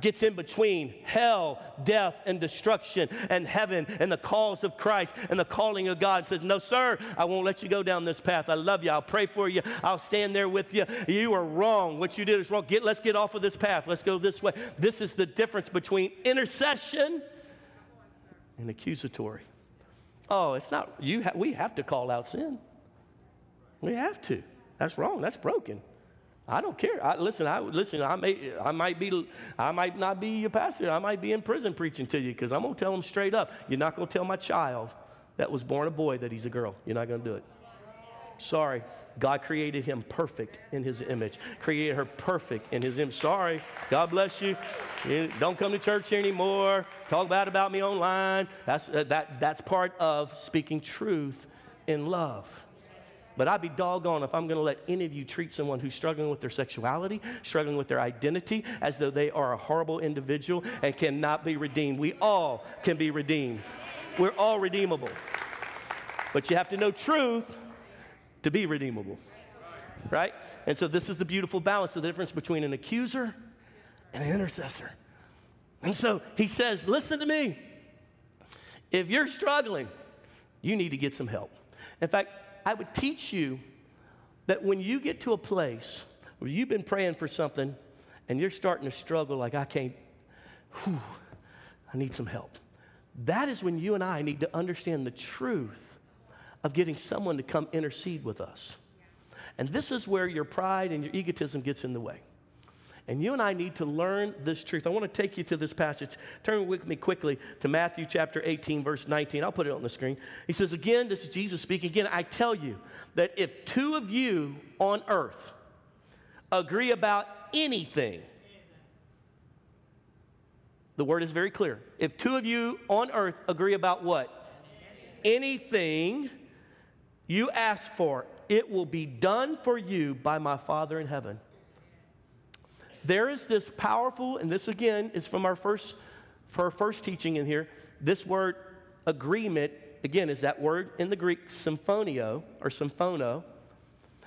gets in between hell, death, and destruction, and heaven, and the cause of Christ, and the calling of God. Says, No, sir, I won't let you go down this path. I love you. I'll pray for you. I'll stand there with you. You are wrong. What you did is wrong. Get, let's get off of this path. Let's go this way. This is the difference between intercession and accusatory. Oh, it's not, you ha- we have to call out sin. We have to. That's wrong. That's broken. I don't care. I, listen, I listen. I may, I might be, I might not be your pastor. I might be in prison preaching to you because I'm gonna tell them straight up. You're not gonna tell my child that was born a boy that he's a girl. You're not gonna do it. Sorry. God created him perfect in his image. Created her perfect in his image. Sorry. God bless you. you don't come to church anymore. Talk bad about me online. That's, uh, that, that's part of speaking truth in love. But I'd be doggone if I'm going to let any of you treat someone who's struggling with their sexuality, struggling with their identity, as though they are a horrible individual and cannot be redeemed. We all can be redeemed. We're all redeemable. But you have to know truth to be redeemable. Right? And so this is the beautiful balance, the difference between an accuser and an intercessor. And so he says, Listen to me. If you're struggling, you need to get some help. In fact, I would teach you that when you get to a place where you've been praying for something and you're starting to struggle, like, I can't, whew, I need some help. That is when you and I need to understand the truth of getting someone to come intercede with us. And this is where your pride and your egotism gets in the way. And you and I need to learn this truth. I want to take you to this passage. Turn with me quickly to Matthew chapter 18, verse 19. I'll put it on the screen. He says, Again, this is Jesus speaking. Again, I tell you that if two of you on earth, agree about anything. The word is very clear. If two of you on earth agree about what? Anything you ask for, it will be done for you by my Father in heaven. There is this powerful, and this again is from our first, for our first teaching in here. This word agreement, again, is that word in the Greek symphonio or symphono.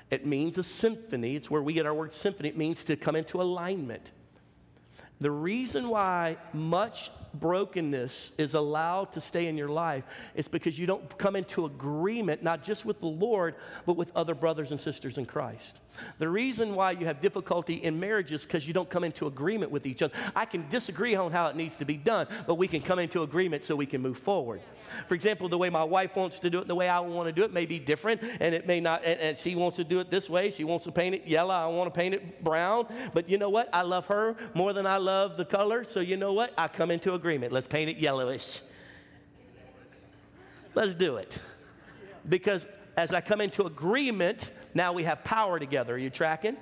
It means a symphony. It's where we get our word symphony. It means to come into alignment. The reason why much brokenness is allowed to stay in your life is because you don't come into agreement, not just with the Lord, but with other brothers and sisters in Christ. The reason why you have difficulty in marriage is because you don't come into agreement with each other. I can disagree on how it needs to be done, but we can come into agreement so we can move forward. For example, the way my wife wants to do it and the way I want to do it may be different, and it may not, and, and she wants to do it this way. She wants to paint it yellow. I want to paint it brown. But you know what? I love her more than I love the color. So you know what? I come into agreement. Let's paint it yellowish. Let's do it. Because as I come into agreement, now we have power together. Are you tracking?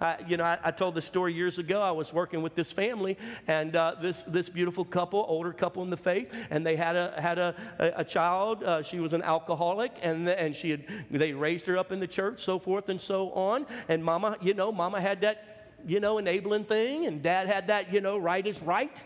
Uh, you know, I, I, told this story years ago. I was working with this family and uh, this, this beautiful couple, older couple in the faith, and they had a, had a, a, a child. Uh, she was an alcoholic, and, and she had, they raised her up in the church, so forth and so on. And mama, you know, mama had that, you know, enabling thing, and dad had that, you know, right is right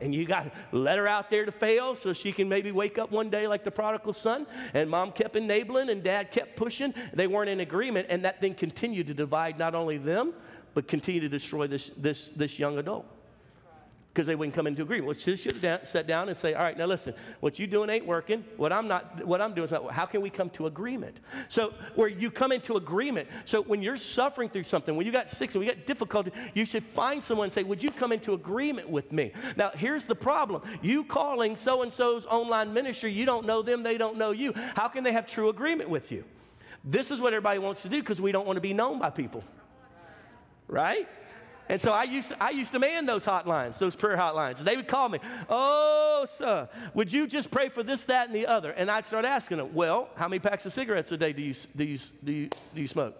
and you got to let her out there to fail so she can maybe wake up one day like the prodigal son. And mom kept enabling and dad kept pushing. They weren't in agreement, and that thing continued to divide not only them, but continue to destroy this, this, this young adult because they wouldn't come into agreement. Well, she should have sat down and say, all right, now listen, what you doing ain't working. What I'm not, what I'm doing is not, how can we come to agreement? So where you come into agreement. So when you're suffering through something, when you got sick and we got difficulty, you should find someone and say, would you come into agreement with me? Now, here's the problem. You calling so-and-so's online ministry, you don't know them, they don't know you. How can they have true agreement with you? This is what everybody wants to do because we don't want to be known by people. Right? And so I used, to, I used to man those hotlines, those prayer hotlines. They would call me, Oh, sir, would you just pray for this, that, and the other? And I'd start asking them, Well, how many packs of cigarettes a day do you, do you, do you, do you smoke?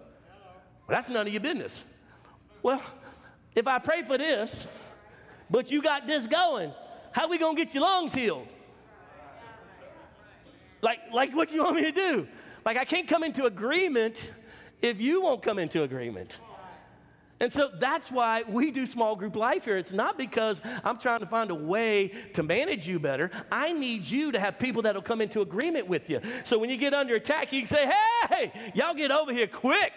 Well, that's none of your business. Well, if I pray for this, but you got this going, how are we going to get your lungs healed? Like, like what you want me to do? Like, I can't come into agreement if you won't come into agreement. And so that's why we do small group life here. It's not because I'm trying to find a way to manage you better. I need you to have people that'll come into agreement with you. So when you get under attack, you can say, hey, y'all get over here quick.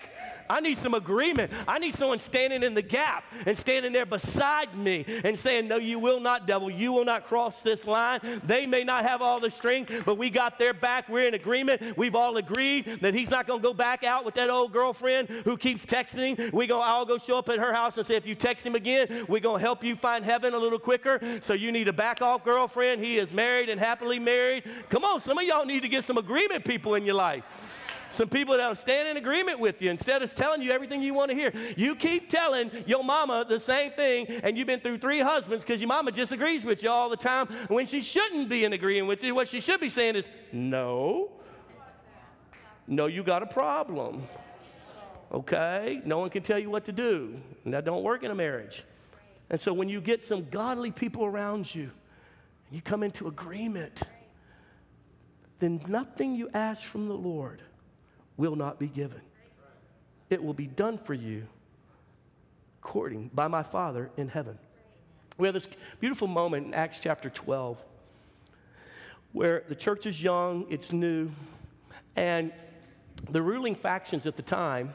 I need some agreement. I need someone standing in the gap and standing there beside me and saying, No, you will not, devil. You will not cross this line. They may not have all the strength, but we got their back. We're in agreement. We've all agreed that he's not going to go back out with that old girlfriend who keeps texting We're going to all go show up at her house and say, If you text him again, we're going to help you find heaven a little quicker. So you need a back off girlfriend. He is married and happily married. Come on, some of y'all need to get some agreement people in your life some people that'll stand in agreement with you instead of telling you everything you want to hear. You keep telling your mama the same thing, and you've been through three husbands because your mama disagrees with you all the time when she shouldn't be in agreement with you. What she should be saying is, no. No, you got a problem. Okay? No one can tell you what to do. And that don't work in a marriage. And so when you get some godly people around you, and you come into agreement, then nothing you ask from the Lord will not be given. It will be done for you according by my Father in heaven. We have this beautiful moment in Acts chapter 12 where the church is young, it's new, and the ruling factions at the time,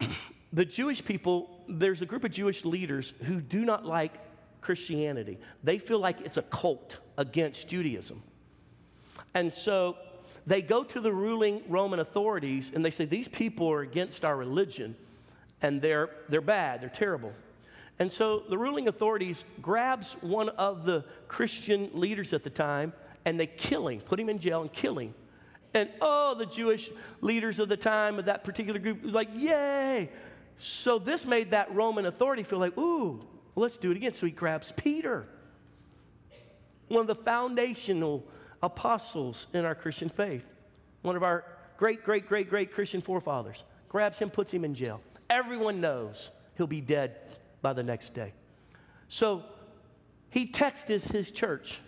(clears throat) the Jewish people, there's a group of Jewish leaders who do not like Christianity. They feel like it's a cult against Judaism. And so they go to the ruling Roman authorities and they say, These people are against our religion and they're, they're bad, they're terrible. And so the ruling authorities grabs one of the Christian leaders at the time and they kill him, put him in jail and kill him. And oh, the Jewish leaders of the time of that particular group was like, yay. So this made that Roman authority feel like, ooh, let's do it again. So he grabs Peter, one of the foundational apostles in our Christian faith, one of our great, great, great, great Christian forefathers, grabs him, puts him in jail. Everyone knows he'll be dead by the next day. So he texts his church.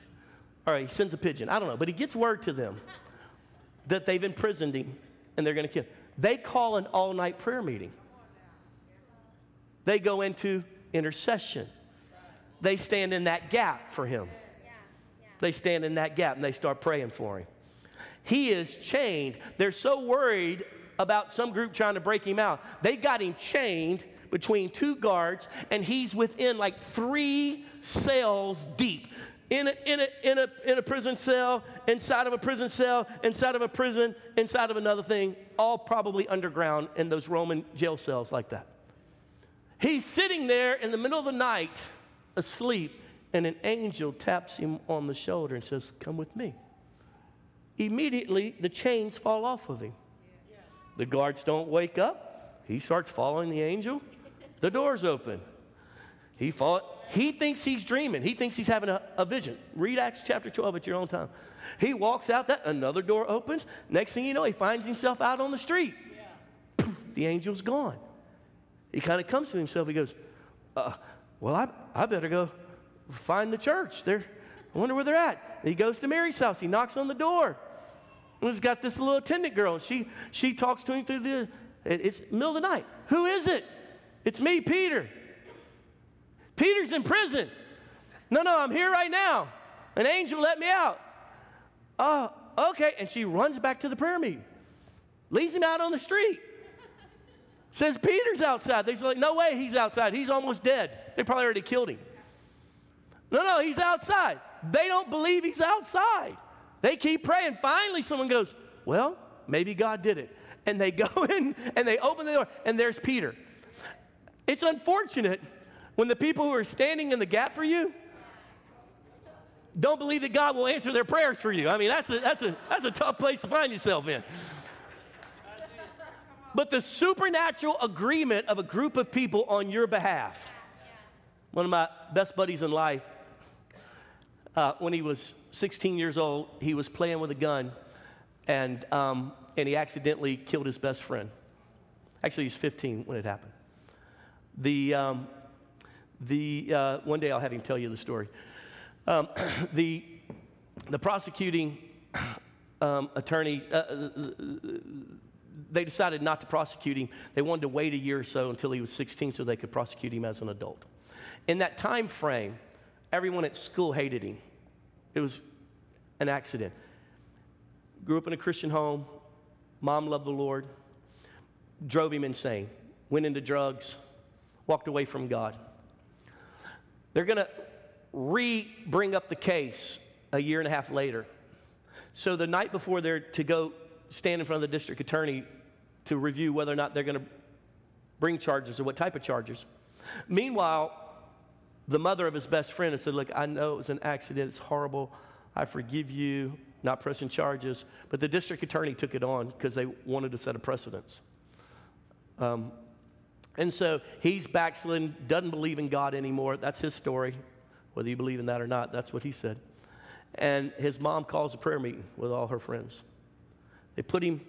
Right, he sends a pigeon. I don't know, but he gets word to them that they've imprisoned him and they're going to kill him. They call an all night prayer meeting. They go into intercession. They stand in that gap for him. They stand in that gap and they start praying for him. He is chained. They're so worried about some group trying to break him out. They got him chained between two guards, and he's within like three cells deep. In a, in, a, in, a, in a prison cell, inside of a prison cell, inside of a prison, inside of another thing, all probably underground in those Roman jail cells like that. He's sitting there in the middle of the night, asleep, and an angel taps him on the shoulder and says, Come with me. Immediately, the chains fall off of him. The guards don't wake up. He starts following the angel. The door's open. He fought. He thinks he's dreaming. He thinks he's having a, a, vision. Read Acts chapter 12 at your own time. He walks out that another door opens. Next thing you know, he finds himself out on the street. Yeah. (clears throat) The angel's gone. He kind of comes to himself. He goes, uh, "Well, I, I better go find the church. There, I wonder where they're at." he goes to Mary's house. He knocks on the door. And he's got this little attendant girl, and she she talks to him through the. It's middle of the night. Who is it? It's me, Peter. Peter's in prison. No, no, I'm here right now. An angel let me out. Oh, okay. And she runs back to the prayer meeting, leaves him out on the street. Says Peter's outside. They're like, no way, he's outside. He's almost dead. They probably already killed him. No, no, he's outside. They don't believe he's outside. They keep praying. Finally, someone goes, well, maybe God did it. And they (laughs) go in and they open the door, and there's Peter. It's unfortunate when the people who are standing in the gap for you don't believe that God will answer their prayers for you. I mean, that's a, that's a, that's a tough place to find yourself in. But the supernatural agreement of a group of people on your behalf. One of my best buddies in life, uh, when he was 16 years old, he was playing with a gun and, um, and he accidentally killed his best friend. Actually, he's 15 when it happened. The, um, the, uh, one day I'll have him tell you the story. Um, (coughs) the, the prosecuting (coughs) um, attorney, uh, uh, they decided not to prosecute him. They wanted to wait a year or so until he was 16 so they could prosecute him as an adult. In that time frame, everyone at school hated him. It was an accident. Grew up in a Christian home, mom loved the Lord, drove him insane, went into drugs, walked away from God. They're going to re bring up the case a year and a half later. So the night before they're to go stand in front of the district attorney to review whether or not they're going to bring charges or what type of charges. Meanwhile, the mother of his best friend had said, Look, I know it was an accident, it's horrible. I forgive you, not pressing charges. But the district attorney took it on because they wanted to set a precedence. Um, and so he's backslidden, doesn't believe in God anymore. That's his story. Whether you believe in that or not, that's what he said. And his mom calls a prayer meeting with all her friends. They put him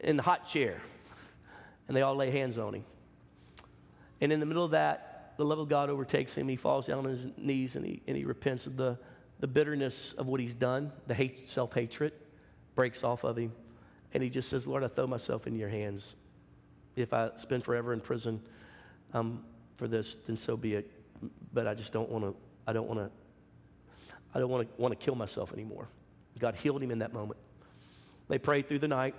in the hot chair and they all lay hands on him. And in the middle of that, the love of God overtakes him. He falls down on his knees and he, and he repents of the, the bitterness of what he's done, the hate, self hatred breaks off of him. And he just says, Lord, I throw myself in your hands if I spend forever in prison um, for this, then so be it. But I just don't want to. I don't want to. I don't want to want to kill myself anymore. God healed him in that moment. They prayed through the night.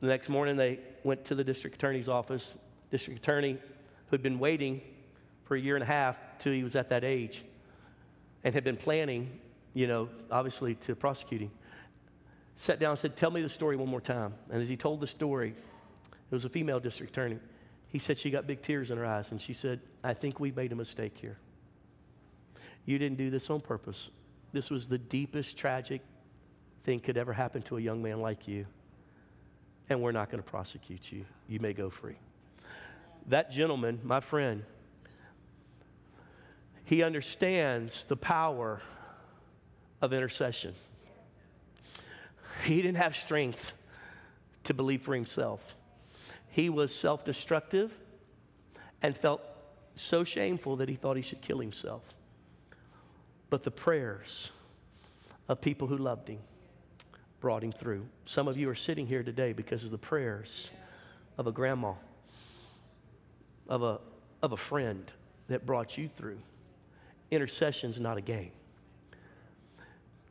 The next morning, they went to the district attorney's office. District attorney, who'd been waiting for a year and a half till he was at that age, and had been planning, you know, obviously to prosecute him, sat down and said, "Tell me the story one more time." And as he told the story, it was a female district attorney. He said she got big tears in her eyes, and she said, I think we made a mistake here. You didn't do this on purpose. This was the deepest tragic thing could ever happen to a young man like you. And we're not going to prosecute you. You may go free. That gentleman, my friend, he understands the power of intercession. He didn't have strength to believe for himself. He was self destructive. and felt so shameful that he thought he should kill himself. But the prayers of people who loved him brought him through. Some of you are sitting here today because of the prayers of a grandma, of a, of a friend that brought you through. Intercession's not a game.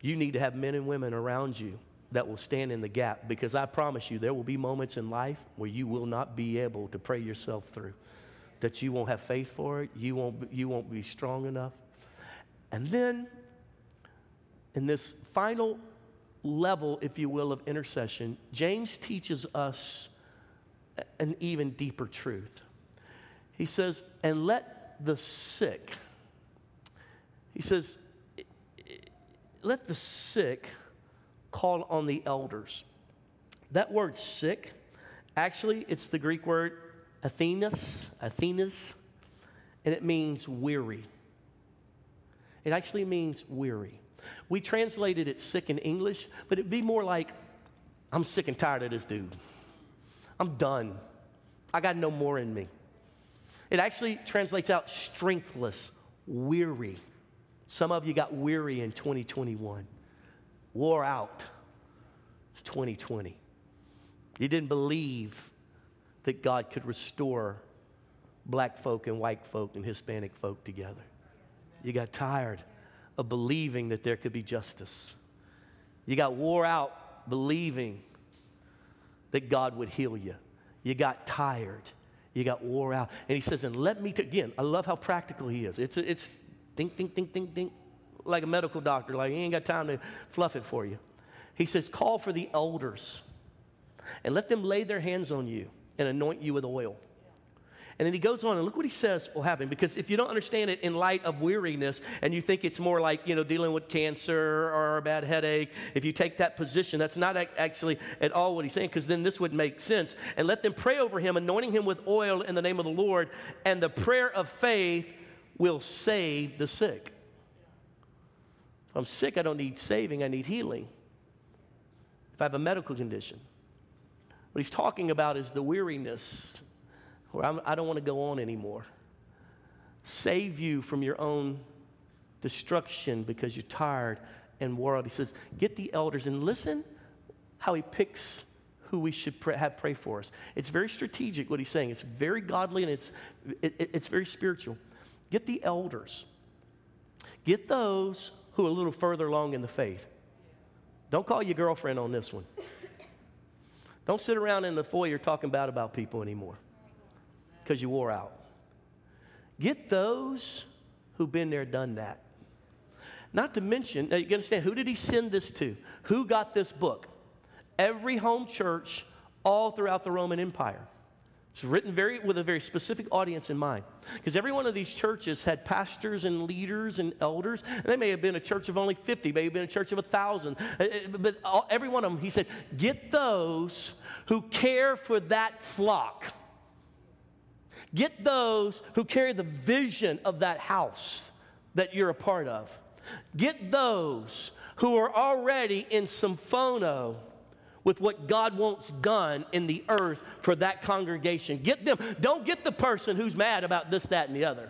You need to have men and women around you that will stand in the gap because I promise you there will be moments in life where you will not be able to pray yourself through. That you won't have faith for it, you won't, you won't be strong enough. And then, in this final level, if you will, of intercession, James teaches us an even deeper truth. He says, and let the sick, he says, let the sick call on the elders. That word sick, actually, it's the Greek word Athenas, Athenas, and it means weary. It actually means weary. We translated it sick in English, but it'd be more like, I'm sick and tired of this dude. I'm done. I got no more in me. It actually translates out strengthless, weary. Some of you got weary in 2021, wore out 2020. You didn't believe that God could restore black folk and white folk and Hispanic folk together. You got tired of believing that there could be justice. You got wore out believing that God would heal you. You got tired. You got wore out. And he says, and let me, t-, again, I love how practical he is. It's, it's ding, ding, ding, ding, like a medical doctor, like he ain't got time to fluff it for you. He says, call for the elders and let them lay their hands on you and anoint you with oil. And then he goes on and look what he says will happen. Because if you don't understand it in light of weariness and you think it's more like, you know, dealing with cancer or a bad headache, if you take that position, that's not actually at all what he's saying, because then this would make sense. And let them pray over him, anointing him with oil in the name of the Lord. And the prayer of faith will save the sick. If I'm sick, I don't need saving, I need healing. If I have a medical condition, what he's talking about is the weariness where I'm, I do not want to go on anymore. Save you from your own destruction because you're tired and wore out. He says, Get the elders and listen how he picks who we should pray, have pray for us. It's very strategic what he's saying. It's very godly and it's, it, it, it's very spiritual. Get the elders, get those who are a little further along in the faith. Don't call your girlfriend on this one. Don't sit around in the foyer talking bad about people anymore because you wore out. Get those who've been there, done that. Not to mention, now you understand, who did he send this to? Who got this book? Every home church all throughout the Roman Empire. It's written very, with a very specific audience in mind. Because every one of these churches had pastors and leaders and elders. And they may have been a church of only 50, may have been a church of a 1,000. Uh, uh, but all, every one of them, he said, get those who care for that flock Get those who carry the vision of that house that you're a part of. Get those who are already in symphono with what God wants done in the earth for that congregation. Get them. Don't get the person who's mad about this, that, and the other.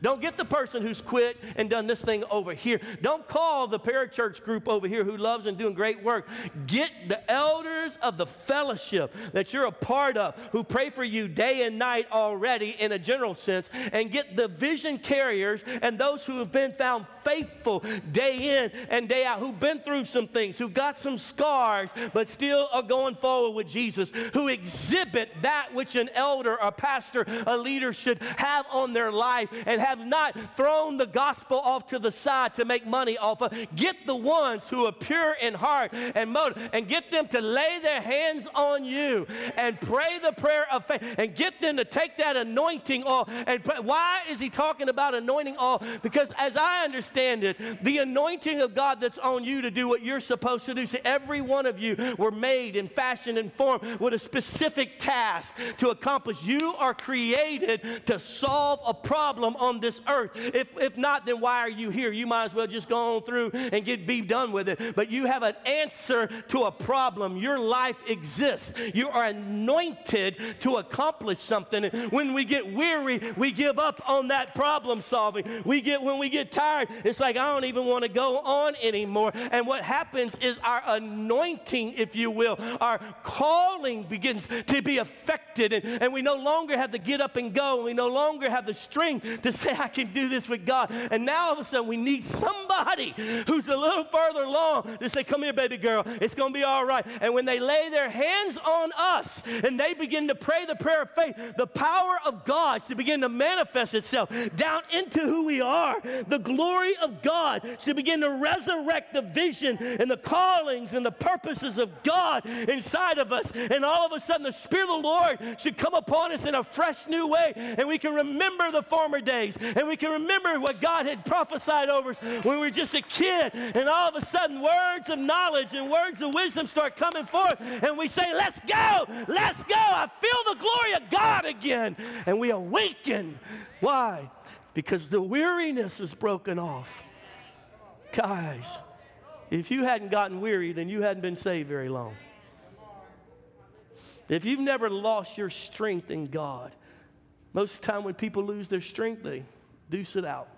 Don't get the person who's quit and done this thing over here. Don't call the parachurch group over here who loves and doing great work. Get the elders of the fellowship that you're a part of who pray for you day and night already in a general sense and get the vision carriers and those who have been found faithful day in and day out, who've been through some things, who got some scars, but still are going forward with Jesus, who exhibit that which an elder, a pastor, a leader should have on their life and have not thrown the gospel off to the side to make money off of. Get the ones who are pure in heart and motive and get them to lay their hands on you and pray the prayer of faith and get them to take that anointing oil. And pray. why is he talking about anointing oil? Because as I understand it, the anointing of God that's on you to do what you're supposed to do. See, every one of you were made and fashioned and formed with a specific task to accomplish. You are created to solve a problem on this earth. If, if not, then why are you here? You might as well just go on through and get be done with it. But you have an answer to a problem. Your life exists. You are anointed to accomplish something. When we get weary, we give up on that problem solving. We get when we get tired, it's like I don't even want to go on anymore. And what happens is our anointing, if you will, our calling begins to be affected, and, and we no longer have to get up and go. We no longer have the strength to say, I can do this with God. And now all of a sudden, we need somebody who's a little further along to say, Come here, baby girl, it's going to be all right. And when they lay their hands on us and they begin to pray the prayer of faith, the power of God should begin to manifest itself down into who we are. The glory of God should begin to resurrect the vision and the callings and the purposes of God inside of us. And all of a sudden, the Spirit of the Lord should come upon us in a fresh new way. And we can remember the former days. And we can remember what God had prophesied over us when we were just a kid. And all of a sudden, words of knowledge and words of wisdom start coming forth. And we say, Let's go, let's go. I feel the glory of God again. And we awaken. Why? Because the weariness is broken off. Guys, if you hadn't gotten weary, then you hadn't been saved very long. If you've never lost your strength in God, most of the time when people lose their strength, they deuce it out.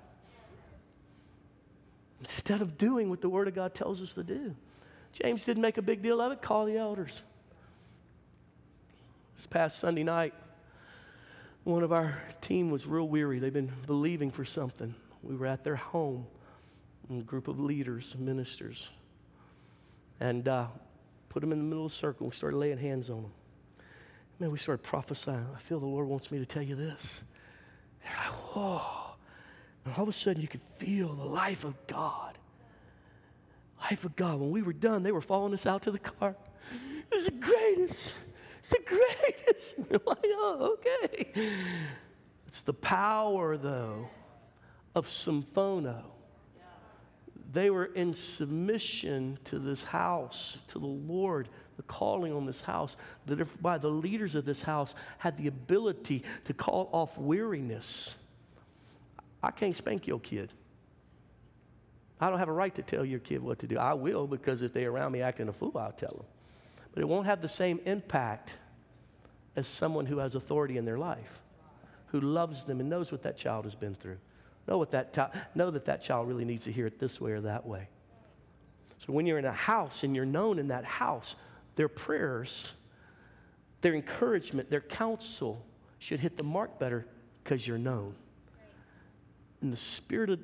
Instead of doing what the Word of God tells us to do. James didn't make a big deal of it, call the elders. This past Sunday night, one of our team was real weary. They've been believing for something. We were at their home, a group of leaders, ministers, and uh, put them in the middle of the circle. We started laying hands on them. Man, we started prophesying. I feel the Lord wants me to tell you this. They're like, whoa. And all of a sudden, you could feel the life of God. Life of God. When we were done, they were following us out to the car. It was the greatest. It's the greatest. (laughs) Like, oh, okay. It's the power, though, of symphono. They were in submission to this house, to the Lord the calling on this house, that if by the leaders of this house had the ability to call off weariness. I can't spank your kid. I don't have a right to tell your kid what to do. I will because if they're around me acting a fool, I'll tell them. But it won't have the same impact as someone who has authority in their life, who loves them and knows what that child has been through. Know, what that know that that child really needs to hear it this way or that way. So when you're in a house and you're known in that house, their prayers, their encouragement, their counsel should hit the mark better because you're known. And the spirit of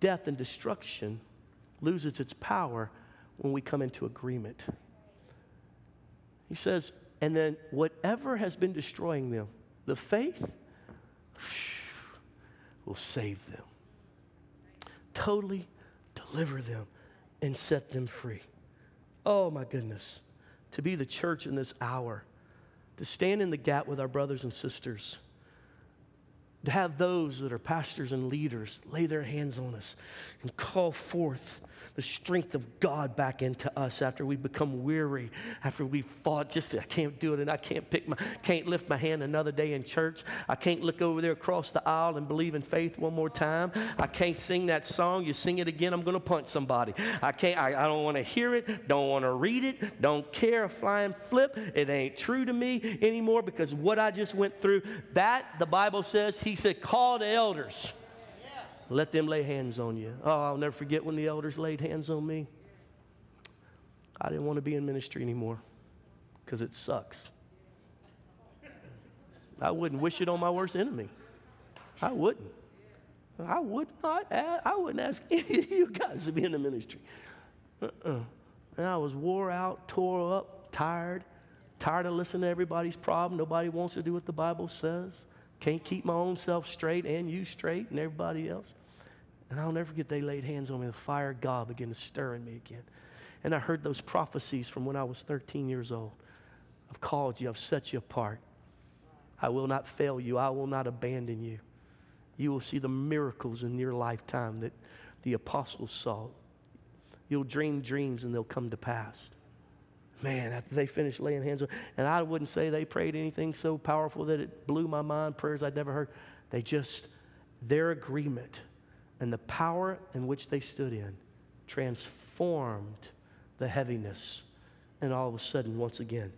death and destruction loses its power when we come into agreement. He says, and then whatever has been destroying them, the faith will save them, totally deliver them, and set them free. Oh my goodness. To be the church in this hour, to stand in the gap with our brothers and sisters, to have those that are pastors and leaders lay their hands on us and call forth the strength of God back into us after we become weary, after we've fought just I can't do it and I can't pick my can't lift my hand another day in church. I can't look over there across the aisle and believe in faith one more time. I can't sing that song. You sing it again, I'm gonna punch somebody. I can't I, I don't want to hear it, don't want to read it, don't care a flying flip. It ain't true to me anymore because what I just went through, that the Bible says, he said, call the elders. Let them lay hands on you. Oh, I'll never forget when the elders laid hands on me. I didn't want to be in ministry anymore because it sucks. I wouldn't wish it on my worst enemy. I wouldn't. I would not. Ask, I wouldn't ask (laughs) any of you guys to be in the ministry. Uh-uh. And I was wore out, tore up, tired, tired of listening to everybody's problem. Nobody wants to do what the Bible says. Can't keep my own self straight and you straight and everybody else. And I'll never forget they laid hands on me. The fire of God began to stir in me again. And I heard those prophecies from when I was 13 years old. I've called you, I've set you apart. I will not fail you, I will not abandon you. You will see the miracles in your lifetime that the apostles saw. You'll dream dreams and they'll come to pass. Man, after they finished laying hands on, and I wouldn't say they prayed anything so powerful that it blew my mind, prayers I'd never heard. They just their agreement and the power in which they stood in transformed the heaviness. And all of a sudden, once again,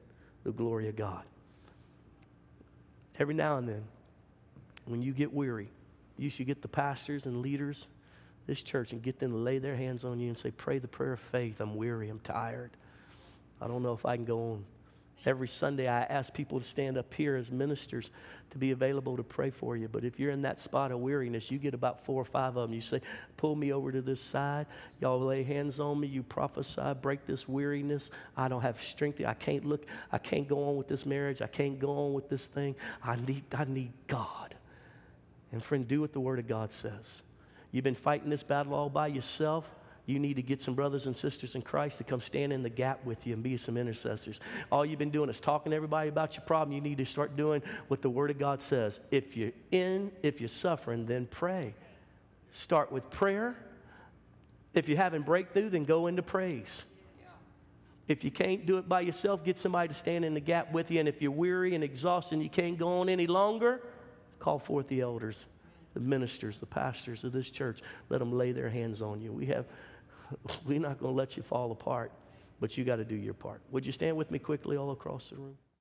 the glory of God. Every now and then, when you get weary, you should get the pastors and leaders this church and get them to lay their hands on you and say, Pray the prayer of faith. I'm weary. I'm tired. I don't know if I can go on. Every Sunday, I ask people to stand up here as ministers to be available to pray for you. But if you're in that spot of weariness, you get about four or five of them. You say, Pull me over to this side. Y'all lay hands on me. You prophesy, break this weariness. I don't have strength. I can't look. I can't go on with this marriage. I can't go on with this thing. I need, I need God. And friend, do what the Word of God says. You've been fighting this battle all by yourself you need to get some brothers and sisters in Christ to come stand in the gap with you and be some intercessors. All you've been doing is talking to everybody about your problem. You need to start doing what the Word of God says. If you're in, if you're suffering, then pray. Start with prayer. If you're having breakthrough, then go into praise. If you can't do it by yourself, get somebody to stand in the gap with you. And if you're weary and exhausted and you can't go on any longer, call forth the elders, the ministers, the pastors of this church. Let them lay their hands on you. We have (laughs) we're not going to let you fall apart, but you got to do your part. Would you stand with me quickly all across the room?